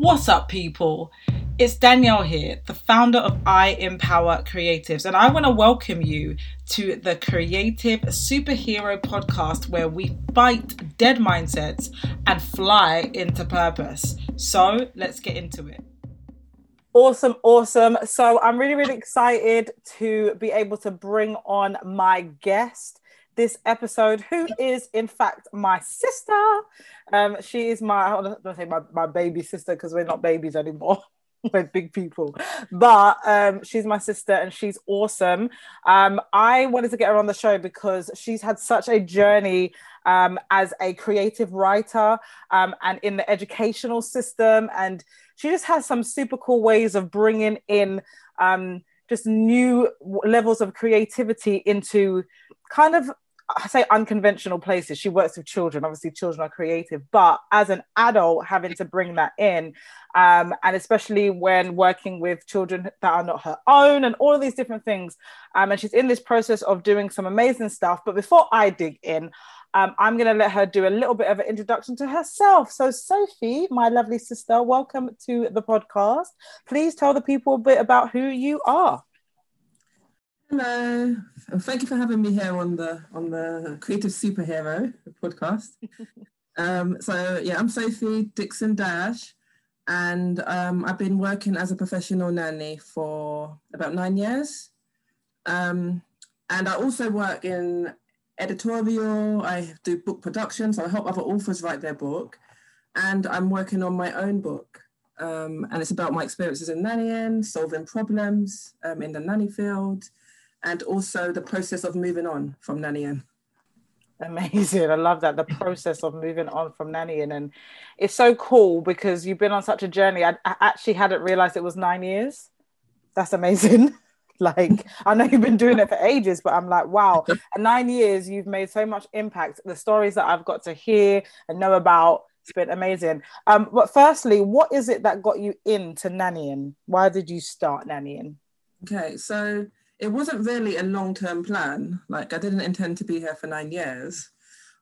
What's up, people? It's Danielle here, the founder of I Empower Creatives, and I want to welcome you to the Creative Superhero podcast where we fight dead mindsets and fly into purpose. So let's get into it. Awesome, awesome. So I'm really, really excited to be able to bring on my guest this episode, who is in fact my sister. Um, she is my I don't say my, my baby sister because we're not babies anymore. we're big people, but um, she's my sister and she's awesome. Um, I wanted to get her on the show because she's had such a journey um, as a creative writer um, and in the educational system, and she just has some super cool ways of bringing in um, just new levels of creativity into kind of I say unconventional places. She works with children. Obviously, children are creative, but as an adult, having to bring that in, um, and especially when working with children that are not her own, and all of these different things. Um, and she's in this process of doing some amazing stuff. But before I dig in, um, I'm going to let her do a little bit of an introduction to herself. So, Sophie, my lovely sister, welcome to the podcast. Please tell the people a bit about who you are. Hello, and thank you for having me here on the on the Creative Superhero podcast. um, so yeah, I'm Sophie Dixon Dash, and um, I've been working as a professional nanny for about nine years. Um, and I also work in editorial. I do book production, so I help other authors write their book, and I'm working on my own book. Um, and it's about my experiences in nannying, solving problems um, in the nanny field, and also the process of moving on from nannying. Amazing. I love that. The process of moving on from nannying. And it's so cool because you've been on such a journey. I, I actually hadn't realized it was nine years. That's amazing. like, I know you've been doing it for ages, but I'm like, wow, in nine years, you've made so much impact. The stories that I've got to hear and know about, it's been amazing. Um, but firstly, what is it that got you into nannying? Why did you start nannying? Okay, so it wasn't really a long term plan. Like, I didn't intend to be here for nine years.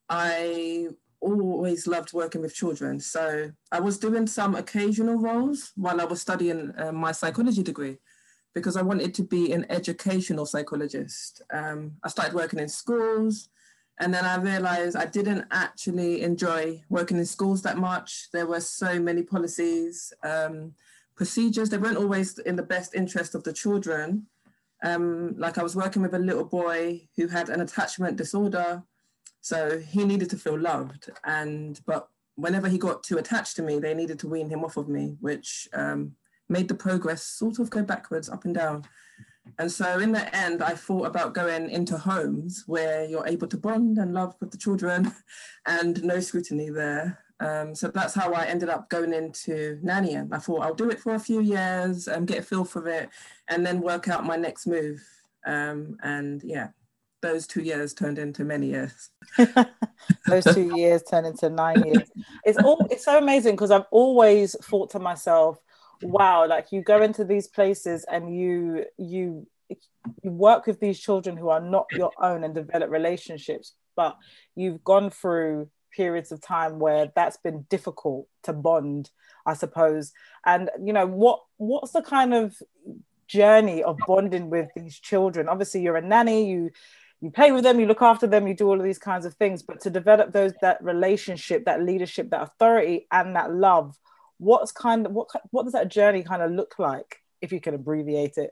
I always loved working with children. So I was doing some occasional roles while I was studying uh, my psychology degree because I wanted to be an educational psychologist. Um, I started working in schools and then I realized I didn't actually enjoy working in schools that much. There were so many policies, um, procedures, they weren't always in the best interest of the children. Um, like I was working with a little boy who had an attachment disorder, so he needed to feel loved. And but whenever he got too attached to me, they needed to wean him off of me, which um, made the progress sort of go backwards, up and down. And so in the end, I thought about going into homes where you're able to bond and love with the children and no scrutiny there. Um, so that's how I ended up going into nannying. I thought I'll do it for a few years and get a feel for it and then work out my next move. Um, and yeah, those two years turned into many years. those two years turned into nine years. It's all it's so amazing because I've always thought to myself, wow, like you go into these places and you you you work with these children who are not your own and develop relationships, but you've gone through periods of time where that's been difficult to bond i suppose. And you know what what's the kind of journey of bonding with these children? Obviously you're a nanny you you play with them you look after them you do all of these kinds of things. But to develop those that relationship that leadership that authority and that love what's kind of what what does that journey kind of look like if you can abbreviate it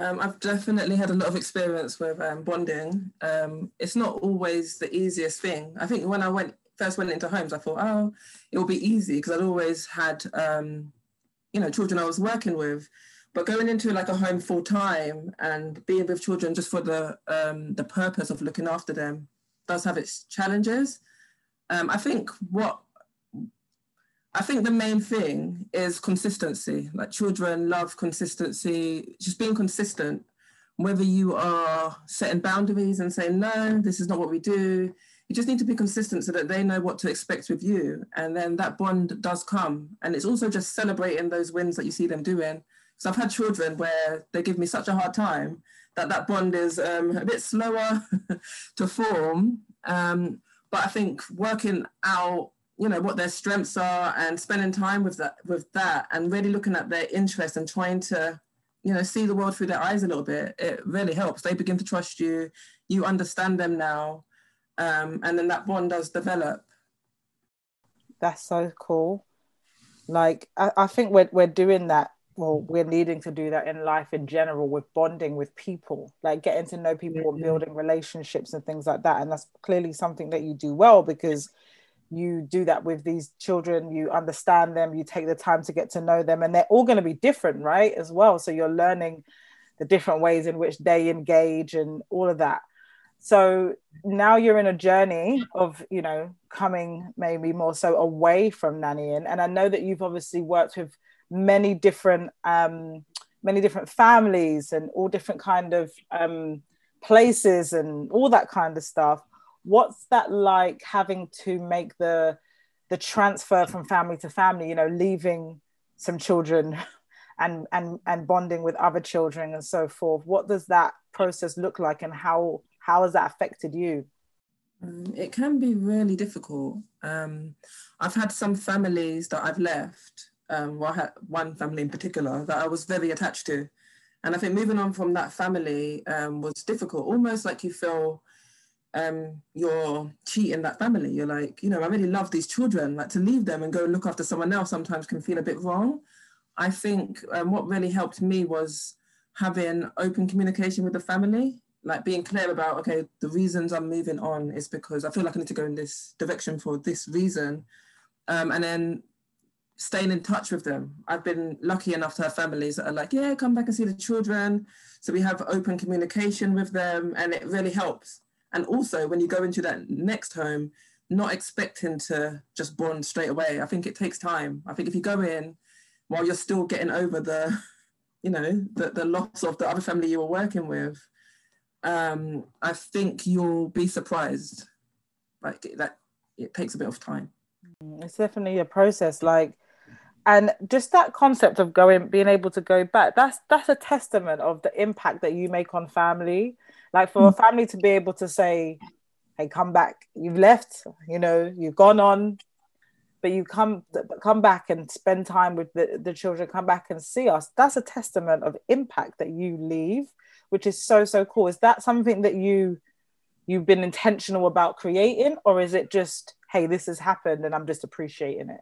um, I've definitely had a lot of experience with um, bonding. Um, it's not always the easiest thing. I think when I went first went into homes, I thought, oh, it will be easy because I'd always had, um, you know, children I was working with. But going into like a home full time and being with children just for the um, the purpose of looking after them does have its challenges. Um, I think what I think the main thing is consistency. Like children love consistency, just being consistent. Whether you are setting boundaries and saying, no, this is not what we do, you just need to be consistent so that they know what to expect with you. And then that bond does come. And it's also just celebrating those wins that you see them doing. So I've had children where they give me such a hard time that that bond is um, a bit slower to form. Um, but I think working out you know what their strengths are and spending time with that with that and really looking at their interests and trying to you know see the world through their eyes a little bit it really helps. They begin to trust you you understand them now um, and then that bond does develop. That's so cool. Like I, I think we're, we're doing that well we're needing to do that in life in general with bonding with people like getting to know people and building relationships and things like that. And that's clearly something that you do well because you do that with these children you understand them you take the time to get to know them and they're all going to be different right as well. So you're learning the different ways in which they engage and all of that. So now you're in a journey of you know coming maybe more so away from nannying and i know that you've obviously worked with many different um many different families and all different kind of um places and all that kind of stuff what's that like having to make the the transfer from family to family you know leaving some children and and and bonding with other children and so forth? What does that process look like and how how has that affected you? Um, it can be really difficult. Um, i've had some families that i've left um, well, I had one family in particular that i was very attached to. And i think moving on from that family um, was difficult almost like you feel um, you're cheating that family. You're like, you know, I really love these children. Like to leave them and go look after someone else sometimes can feel a bit wrong. I think um, what really helped me was having open communication with the family, like being clear about, okay, the reasons I'm moving on is because I feel like I need to go in this direction for this reason. Um, and then staying in touch with them. I've been lucky enough to have families that are like, yeah, come back and see the children. So we have open communication with them and it really helps and also when you go into that next home not expecting to just bond straight away. I think it takes time. I think if you go in while you're still getting over the you know the, the loss of the other family you were working with um i think you'll be surprised. Like that it takes a bit of time. Mm, it's definitely a process like and just that concept of going being able to go back that's that's a testament of the impact that you make on family like for a family to be able to say, "Hey, come back. You've left. You know, you've gone on, but you come come back and spend time with the, the children. Come back and see us." That's a testament of impact that you leave, which is so so cool. Is that something that you you've been intentional about creating, or is it just, "Hey, this has happened and I'm just appreciating it"?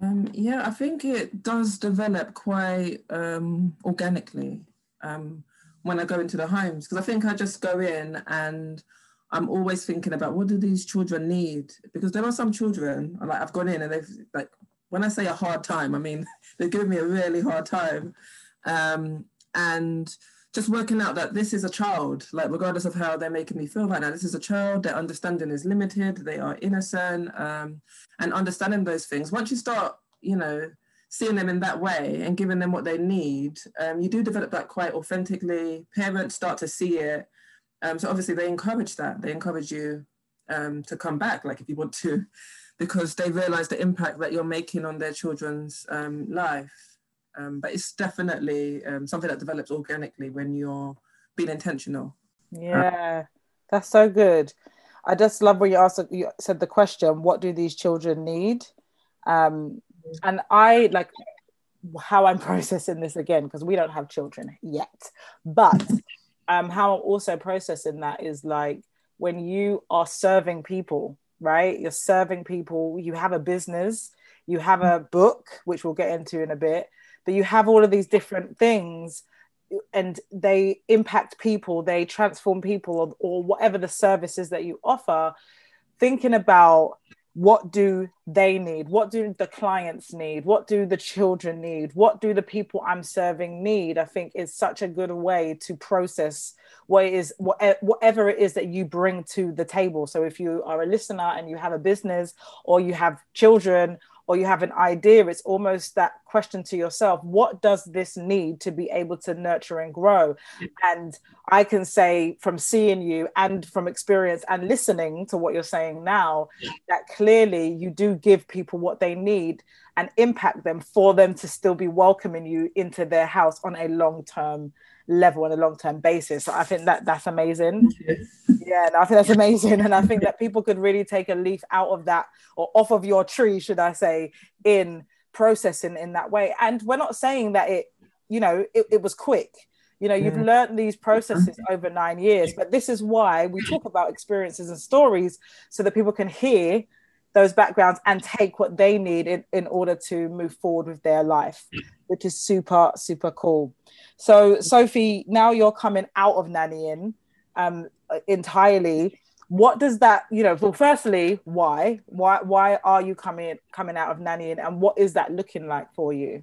Um, yeah, I think it does develop quite um, organically. Um, when I go into the homes because I think I just go in and I'm always thinking about what do these children need? Because there are some children like I've gone in and they've like when I say a hard time I mean they've given me a really hard time. Um, and just working out that this is a child like regardless of how they're making me feel right now this is a child their understanding is limited they are innocent um, and understanding those things. Once you start you know seeing them in that way and giving them what they need, um, you do develop that quite authentically. Parents start to see it. Um, so obviously they encourage that. They encourage you um, to come back, like if you want to, because they realize the impact that you're making on their children's um, life. Um, but it's definitely um, something that develops organically when you're being intentional. Yeah, that's so good. I just love when you asked, you said the question, what do these children need? Um, and I like how I'm processing this again because we don't have children yet, but um, how I'm also processing that is like when you are serving people, right? You're serving people. You have a business, you have a book, which we'll get into in a bit, but you have all of these different things and they impact people they transform people or, or whatever the services that you offer thinking about what do they need? What do the clients need? What do the children need? What do the people i'm serving need? I think is such a good way to process what it is eh, whatever it is that you bring to the table. So if you are a listener and you have a business or you have children or you have an idea, it's almost that question to yourself what does this need to be able to nurture and grow? And I can say from seeing you and from experience and listening to what you're saying now, that clearly you do give people what they need and impact them for them to still be welcoming you into their house on a long term level on a long term basis. So I think that that's amazing. Yeah, no, I think that's amazing. And I think that people could really take a leaf out of that or off of your tree, should I say, in processing in that way. And we're not saying that it, you know, it, it was quick. You know, you've learned these processes over nine years, but this is why we talk about experiences and stories so that people can hear those backgrounds and take what they need in, in order to move forward with their life, which is super, super cool. So, Sophie, now you're coming out of nannying um, entirely. What does that, you know, well, firstly, why? Why why are you coming coming out of nannying and what is that looking like for you?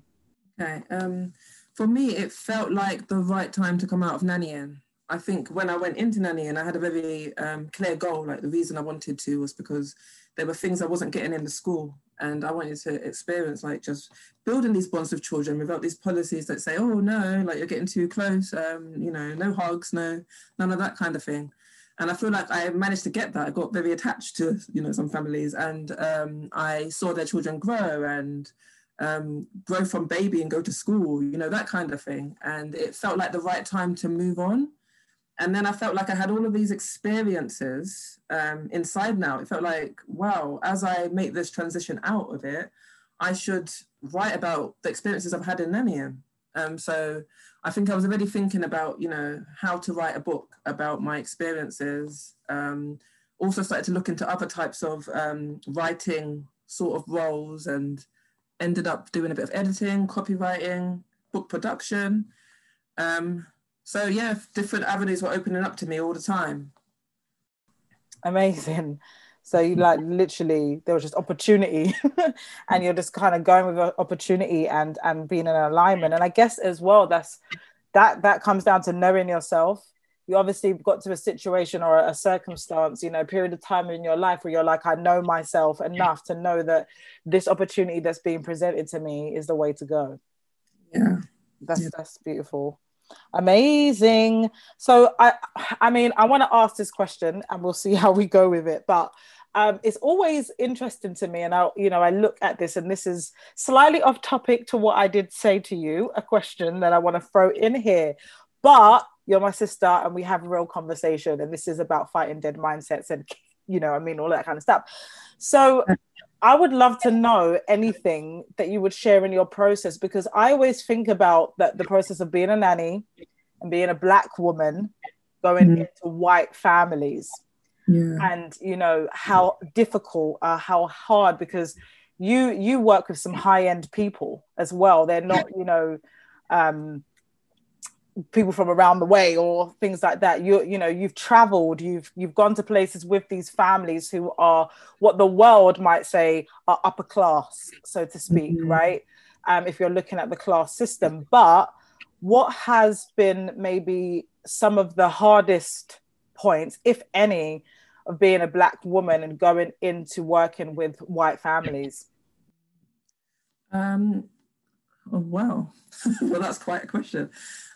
Okay. Um for me, it felt like the right time to come out of nannying. I think when I went into nannying, I had a very um, clear goal. Like the reason I wanted to was because there were things I wasn't getting in the school, and I wanted to experience like just building these bonds with children without these policies that say, "Oh no, like you're getting too close," um, you know, no hugs, no none of that kind of thing. And I feel like I managed to get that. I got very attached to you know some families, and um, I saw their children grow and um, grow from baby and go to school, you know, that kind of thing. And it felt like the right time to move on. And then I felt like I had all of these experiences um, inside now. It felt like, wow, as I make this transition out of it, I should write about the experiences I've had in nannying. Um, so I think I was already thinking about, you know, how to write a book about my experiences. Um, also started to look into other types of um, writing sort of roles and ended up doing a bit of editing, copywriting, book production. So yeah, different avenues were opening up to me all the time. Amazing. So you like literally there was just opportunity and you're just kind of going with uh, opportunity and and being in alignment. And I guess as well that's that that comes down to knowing yourself you obviously got to a situation or a circumstance, you know, period of time in your life where you're like, I know myself enough to know that this opportunity that's being presented to me is the way to go. Yeah. That's yeah. that's beautiful. Amazing. So I I mean, I want to ask this question and we'll see how we go with it. But um, it's always interesting to me and i you know i look at this and this is slightly off topic to what i did say to you a question that i want to throw in here but you're my sister and we have a real conversation and this is about fighting dead mindsets and you know i mean all that kind of stuff so i would love to know anything that you would share in your process because i always think about that the process of being a nanny and being a black woman going mm-hmm. into white families yeah. and you know how difficult uh, how hard because you you work with some high end people as well they're not you know um people from around the way or things like that. You you know you've traveled you've you've gone to places with these families who are what the world might say are upper class so to speak mm-hmm. right? Um, if you're looking at the class system. But what has been maybe some of the hardest points if any of being a black woman and going into working with white families? Um oh wow well that's quite a question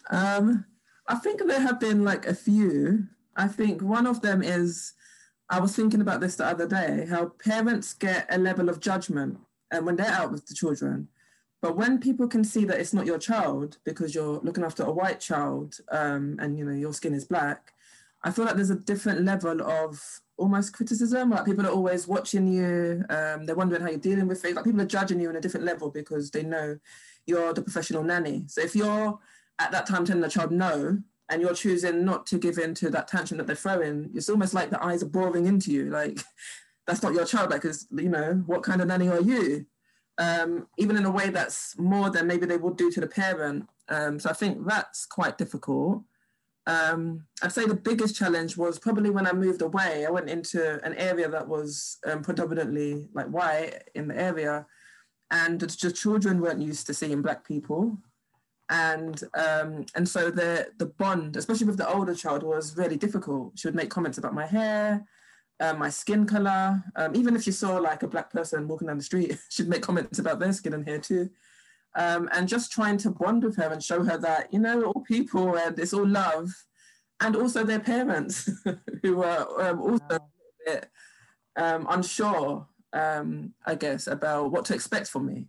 um, I think there have been like a few. I think one of them is I was thinking about this the other day how parents get a level of judgment and uh, when they're out with the children. But when people can see that it's not your child because you're looking after a white child um, and you know your skin is black, I feel like there's a different level of almost criticism. Like people are always watching you, um, they're wondering how you're dealing with things. Like people are judging you on a different level because they know you're the professional nanny. So if you're at that time telling the child no and you're choosing not to give in to that tantrum that they're throwing, it's almost like the eyes are boring into you. Like, that's not your child. Like, you know, what kind of nanny are you? Um, even in a way that's more than maybe they would do to the parent. Um, so I think that's quite difficult. Um, I'd say the biggest challenge was probably when I moved away. I went into an area that was um, predominantly like white in the area, and the children weren't used to seeing black people and um, and so the the bond, especially with the older child, was really difficult. She would make comments about my hair, uh, my skin color. Um, even if she saw like a black person walking down the street, she'd make comments about their skin and hair too. Um, and just trying to bond with her and show her that you know all people and it's all love, and also their parents who were um, also a bit um, unsure, um, I guess, about what to expect from me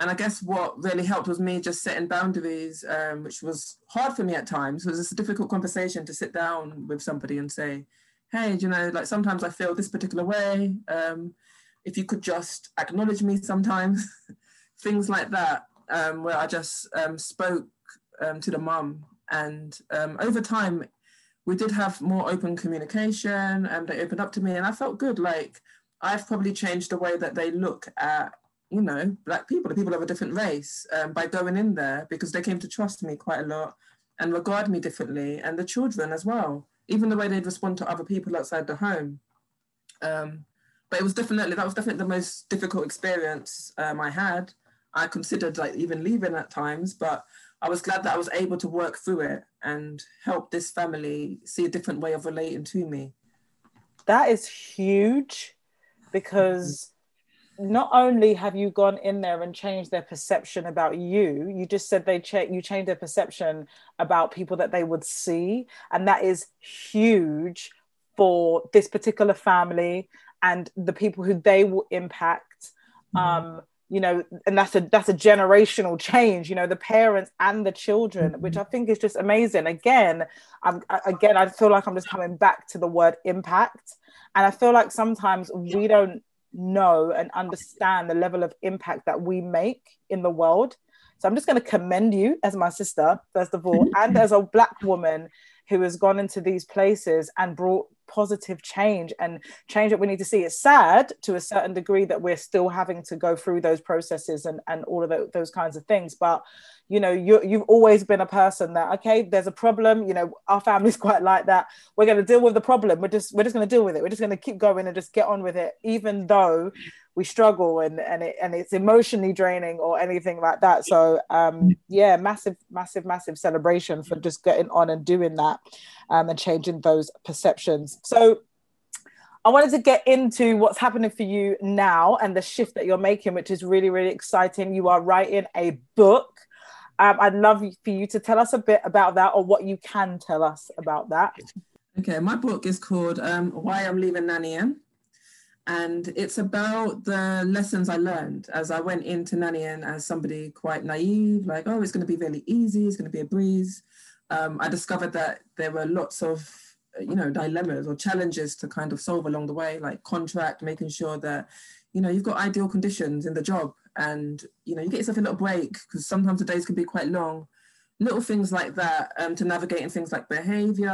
and I guess what really helped was me just setting boundaries, um, which was hard for me at times. It was a difficult conversation to sit down with somebody and say, hey, you know, like sometimes I feel this particular way. Um, if you could just acknowledge me sometimes, things like that, um, where I just um, spoke um, to the mum. And um, over time, we did have more open communication and they opened up to me and I felt good. Like I've probably changed the way that they look at, you know, black people, the people of a different race um, by going in there because they came to trust me quite a lot and regard me differently and the children as well, even the way they'd respond to other people outside the home. Um, but it was definitely, that was definitely the most difficult experience um, I had. I considered like even leaving at times, but I was glad that I was able to work through it and help this family see a different way of relating to me. That is huge because not only have you gone in there and changed their perception about you, you just said they check you changed their perception about people that they would see, and that is huge for this particular family and the people who they will impact. Mm-hmm. Um, you know and that's a that's a generational change you know the parents and the children which mm-hmm. i think is just amazing. Again i'm again i feel like i'm just coming back to the word impact. And i feel like sometimes we don't know and understand the level of impact that we make in the world. So i'm just going to commend you as my sister first of all and as a black woman who has gone into these places and brought positive change and change that we need to see. It's sad to a certain degree that we're still having to go through those processes and, and all of those kinds of things. But you know, you you've always been a person that okay, there's a problem. You know, our family's quite like that. We're going to deal with the problem. We're just we're just going to deal with it. We're just going to keep going and just get on with it, even though we struggle and and it, and it's emotionally draining or anything like that so um yeah massive massive massive celebration for just getting on and doing that um, and changing those perceptions so I wanted to get into what's happening for you now and the shift that you're making, which is really, really exciting. You are writing a book. Um, I'd love for you to tell us a bit about that or what you can tell us about that. Okay, my book is called um, Why I'm Leaving Nannying and it's about the lessons I learned as I went into nannying as somebody quite naive, like, oh, it's going to be really easy, it's going to be a breeze. Um, I discovered that there were lots of, you know, dilemmas or challenges to kind of solve along the way, like contract, making sure that, you know, you've got ideal conditions in the job and, you know, you get yourself a little break because sometimes the days can be quite long little things like that um, to navigating things like behavior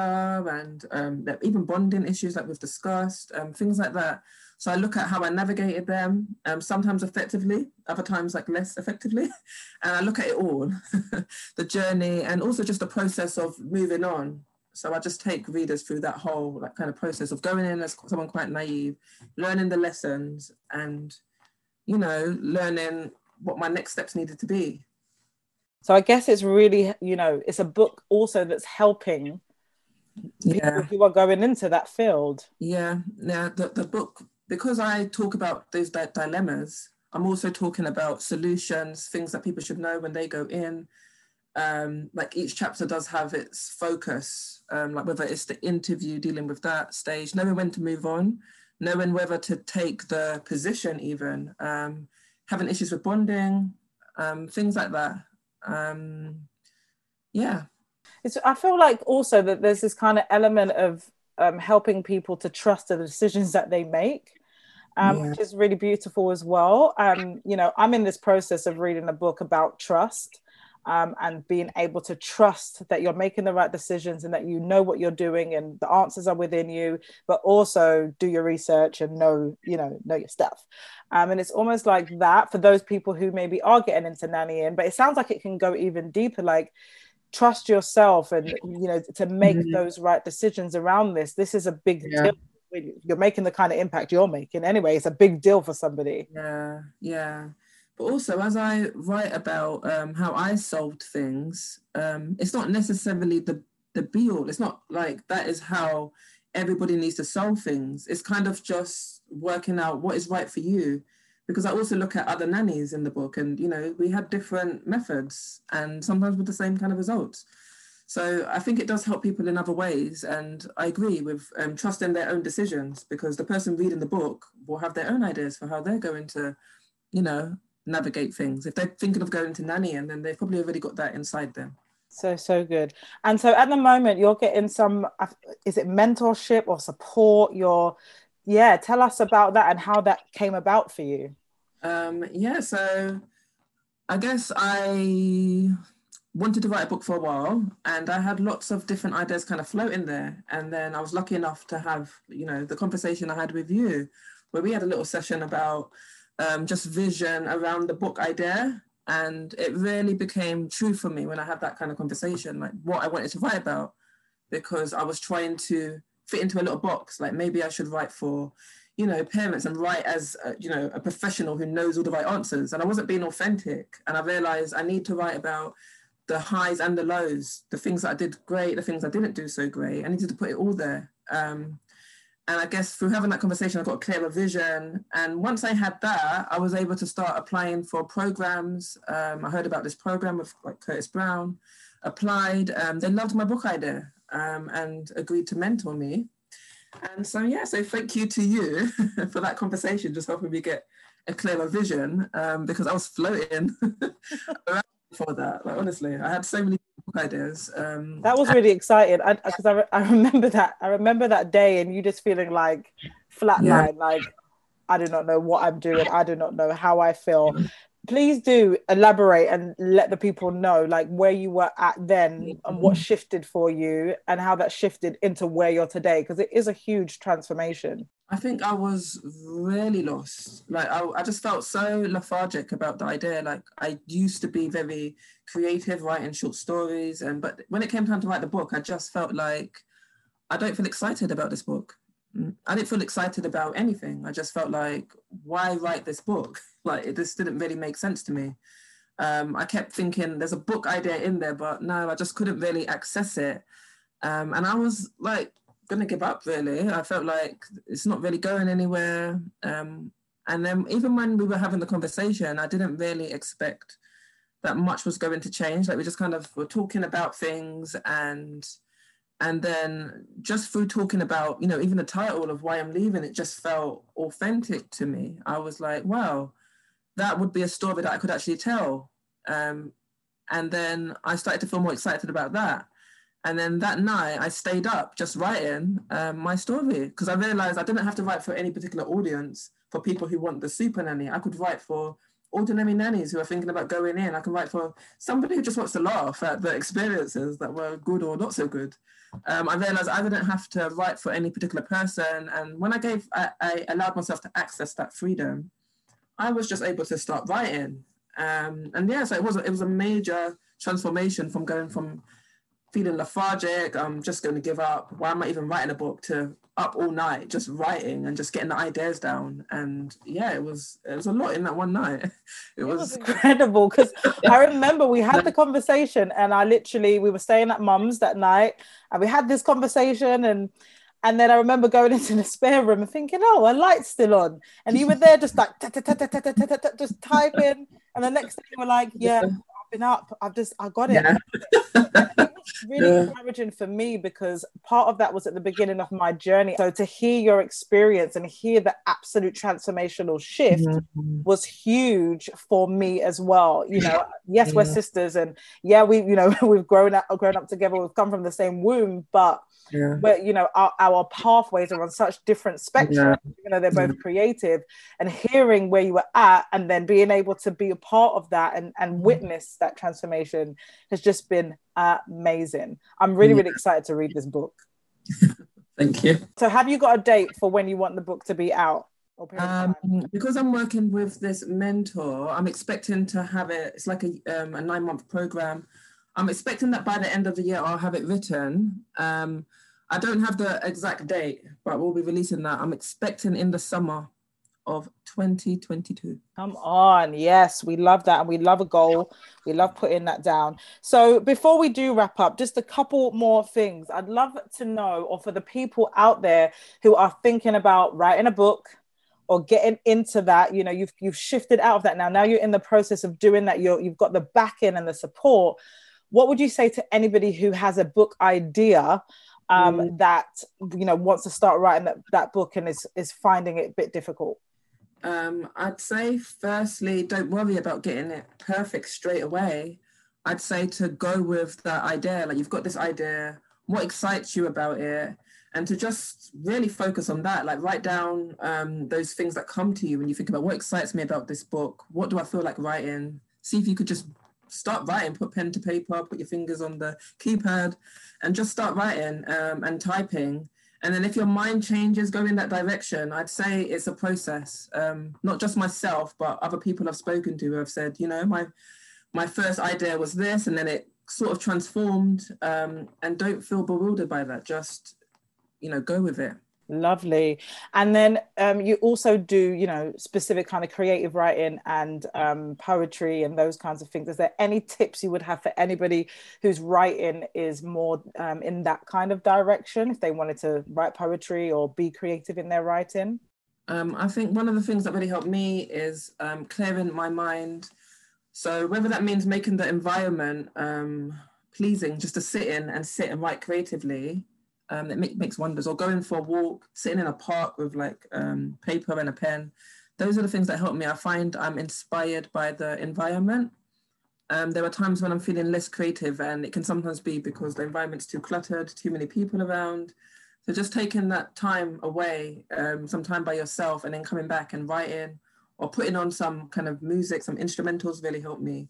and um, even bonding issues like we've discussed, um, things like that. So I look at how I navigated them, um, sometimes effectively, other times like less effectively. And I look at it all, the journey and also just the process of moving on. So I just take readers through that whole like kind of process of going in as someone quite naive, learning the lessons and, you know, learning what my next steps needed to be. So I guess it's really, you know, it's a book also that's helping yeah. who are going into that field. Yeah, yeah. The, the book because I talk about those di- dilemmas, I'm also talking about solutions, things that people should know when they go in. Um, like each chapter does have its focus, um, like whether it's the interview, dealing with that stage, knowing when to move on, knowing whether to take the position, even um, having issues with bonding, um, things like that. Um, yeah. It's, I feel like also that there's this kind of element of um, helping people to trust the decisions that they make. Um, yeah. which is really beautiful as well. Um, you know, I'm in this process of reading a book about trust um, and being able to trust that you're making the right decisions and that you know what you're doing and the answers are within you, but also do your research and know, you know, know your stuff. Um, and it's almost like that for those people who maybe are getting into nannying, but it sounds like it can go even deeper. Like trust yourself and you know to make mm-hmm. those right decisions around this this is a big yeah. deal you're making the kind of impact you're making anyway it's a big deal for somebody yeah yeah but also as i write about um, how i solved things um, it's not necessarily the the be all it's not like that is how everybody needs to solve things. It's kind of just working out what is right for you. Because I also look at other nannies in the book, and you know, we had different methods and sometimes with the same kind of results. So I think it does help people in other ways, and I agree with um, trusting their own decisions because the person reading the book will have their own ideas for how they're going to, you know, navigate things. If they're thinking of going to nanny, and then they've probably already got that inside them. So so good. And so at the moment, you're getting some. uh, Is it mentorship or support? You're, yeah. Tell us about that and how that came about for you. Um, yeah, so I guess I wanted to write a book for a while and I had lots of different ideas kind of floating there. And then I was lucky enough to have, you know, the conversation I had with you, where we had a little session about um, just vision around the book idea. And it really became true for me when I had that kind of conversation, like what I wanted to write about, because I was trying to fit into a little box. Like maybe I should write for you know, parents and write as, a, you know, a professional who knows all the right answers. And I wasn't being authentic. And I realized I need to write about the highs and the lows, the things that I did great, the things I didn't do so great. I needed to put it all there. Um, and I guess through having that conversation, I got a clearer vision. And once I had that, I was able to start applying for programs. Um, I heard about this program with like Curtis Brown, applied. Um, they loved my book idea um, and agreed to mentor me. And so, yeah, so thank you to you for that conversation, just helping me get a clearer vision um, because I was floating around for that. Like, honestly, I had so many book ideas. Um, That was really exciting because I, I, re- I remember that. I remember that day and you just feeling like flatline, like I do not know what I'm doing. I do not know how I feel. Please do elaborate and let the people know like where you were at then and what shifted for you and how that shifted into where you're today because it is a huge transformation. I think I was really lost. Like I, I just felt so lethargic about the idea. Like I used to be very creative, writing short stories, and but when it came time to write the book, I just felt like I don't feel excited about this book. Mm, I didn't feel excited about anything. I just felt like, why write this book? Like it just didn't really make sense to me. Um, I kept thinking there's a book idea in there, but no, I just couldn't really access it. Um, and I was like gonna give up really. I felt like it's not really going anywhere. Um, and then even when we were having the conversation, I didn't really expect that much was going to change. Like we just kind of were talking about things and and then just through talking about, you know, even the title of why I'm leaving, it just felt authentic to me. I was like, wow, that would be a story that I could actually tell. Um, and then I started to feel more excited about that. And then that night, I stayed up just writing um, my story because I realized I didn't have to write for any particular audience for people who want the super nanny. I could write for ordinary nannies who are thinking about going in. I can write for somebody who just wants to laugh at the experiences that were good or not so good. Um, I realized I didn't have to write for any particular person. And when I gave, I, I allowed myself to access that freedom, I was just able to start writing. Um, and yeah, so it was, it was a major transformation from going from feeling lethargic. I'm just going to give up. Why am I even writing a book? To up all night just writing and just getting the ideas down. And yeah, it was it was a lot in that one night. It, it was... was, incredible because I remember we had the conversation and I literally we were staying at mum's that night and we had this conversation and. And then I remember going into the spare room and thinking, oh, a light's still on. And you were there just like, just typing. And the next thing you were like, yeah, been up. I've just I got it. yeah, really Yeah. encouraging for me because part of that was at the beginning of my journey. So to hear your experience and hear the absolute transformational shift Mm-hmm. was huge for me as well. You know, yes, we're sisters, and yeah, we, you know, we've grown up, grown up together. We've come from the same womb, but yeah, we're, you know, our, our pathways are on such different spectrums. Yeah. You know, they're both creative, and hearing where you were at, and then being able to be a part of that and and witness that transformation has just been amazing. I'm really, Yeah. really excited to read this book. thank you. So, have you got a date for when you want the book to be out? Or period of Um, because I'm working with this mentor, I'm expecting to have it. It's like a, um, a nine month program. I'm expecting that by the end of the year, I'll have it written. Um, I don't have the exact date, but we'll be releasing that. I'm expecting in the summer of 2022. Come on. Yes, we love that. And we love a goal. We love putting that down. So, before we do wrap up, just a couple more things. I'd love to know, or for the people out there who are thinking about writing a book or getting into that, you know, you've, you've shifted out of that now. Now you're in the process of doing that. You're, you've got the backing and the support. What would you say to anybody who has a book idea um, that, you know, wants to start writing that, that book and is, is finding it a bit difficult? Um, I'd say, firstly, don't worry about getting it perfect straight away. I'd say to go with that idea. Like you've got this idea, what excites you about it, and to just really focus on that. Like write down um, those things that come to you when you think about what excites me about this book. What do I feel like writing? See if you could just start writing. Put pen to paper. Put your fingers on the keypad, and just start writing um, and typing. And then if your mind changes, go in that direction. I'd say it's a process. Um, not just myself, but other people I've spoken to have said, you know, my my first idea was this, and then it sort of transformed. Um, and don't feel bewildered by that. Just, you know, go with it. Lovely. And then um, you also do, you know, specific kind of creative writing and um, poetry and those kinds of things. Is there any tips you would have for anybody whose writing is more um, in that kind of direction, if they wanted to write poetry or be creative in their writing? Um, I think one of the things that really helped me is um, clearing my mind so whether that means making the environment um, pleasing just to sit in and sit and write creatively, um, it make, makes wonders. Or going for a walk, sitting in a park with like um, paper and a pen. Those are the things that help me. I find I'm inspired by the environment. Um, there are times when I'm feeling less creative, and it can sometimes be because the environment's too cluttered, too many people around. So just taking that time away, um, some time by yourself, and then coming back and writing or putting on some kind of music, some instrumentals really helped me.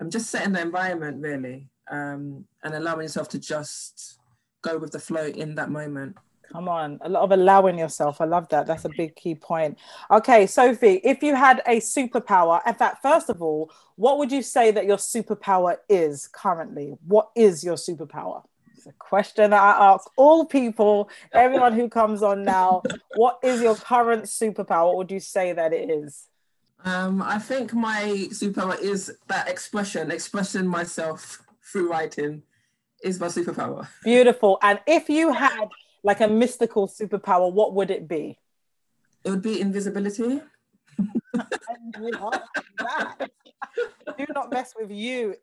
I'm um, just setting the environment really um, and allowing yourself to just go with the flow in that moment. Come on, a lot of allowing yourself. I love that. That's a big key point. Okay, Sophie, if you had a superpower, in fact, first of all, what would you say that your superpower is currently? What is your superpower? It's a question that I ask all people, everyone who comes on now. What is your current superpower? What would you say that it is? Um, I think my superpower is that expression, expressing myself through writing is my superpower. Beautiful. And if you had like a mystical superpower, what would it be? It would be invisibility. Do not mess with you.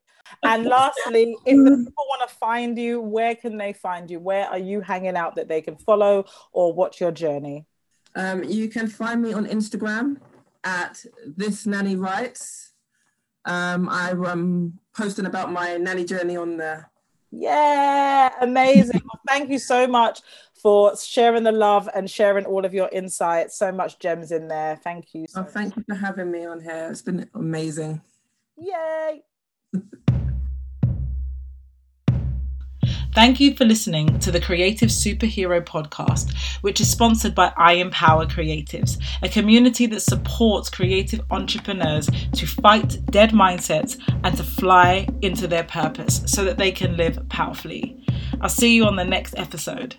And lastly, if the people want to find you, where can they find you? Where are you hanging out that they can follow or watch your journey? Um, you can find me on Instagram at this nanny writes. Um, I'm posting about my nanny journey on there. Yeah, amazing. well, thank you so much for sharing the love and sharing all of your insights. So much gems in there. Thank you. So oh, thank much. you for having me on here. It's been amazing. Yay. Thank you for listening to the Creative Superhero podcast, which is sponsored by I Empower Creatives, a community that supports creative entrepreneurs to fight dead mindsets and to fly into their purpose so that they can live powerfully. I'll see you on the next episode.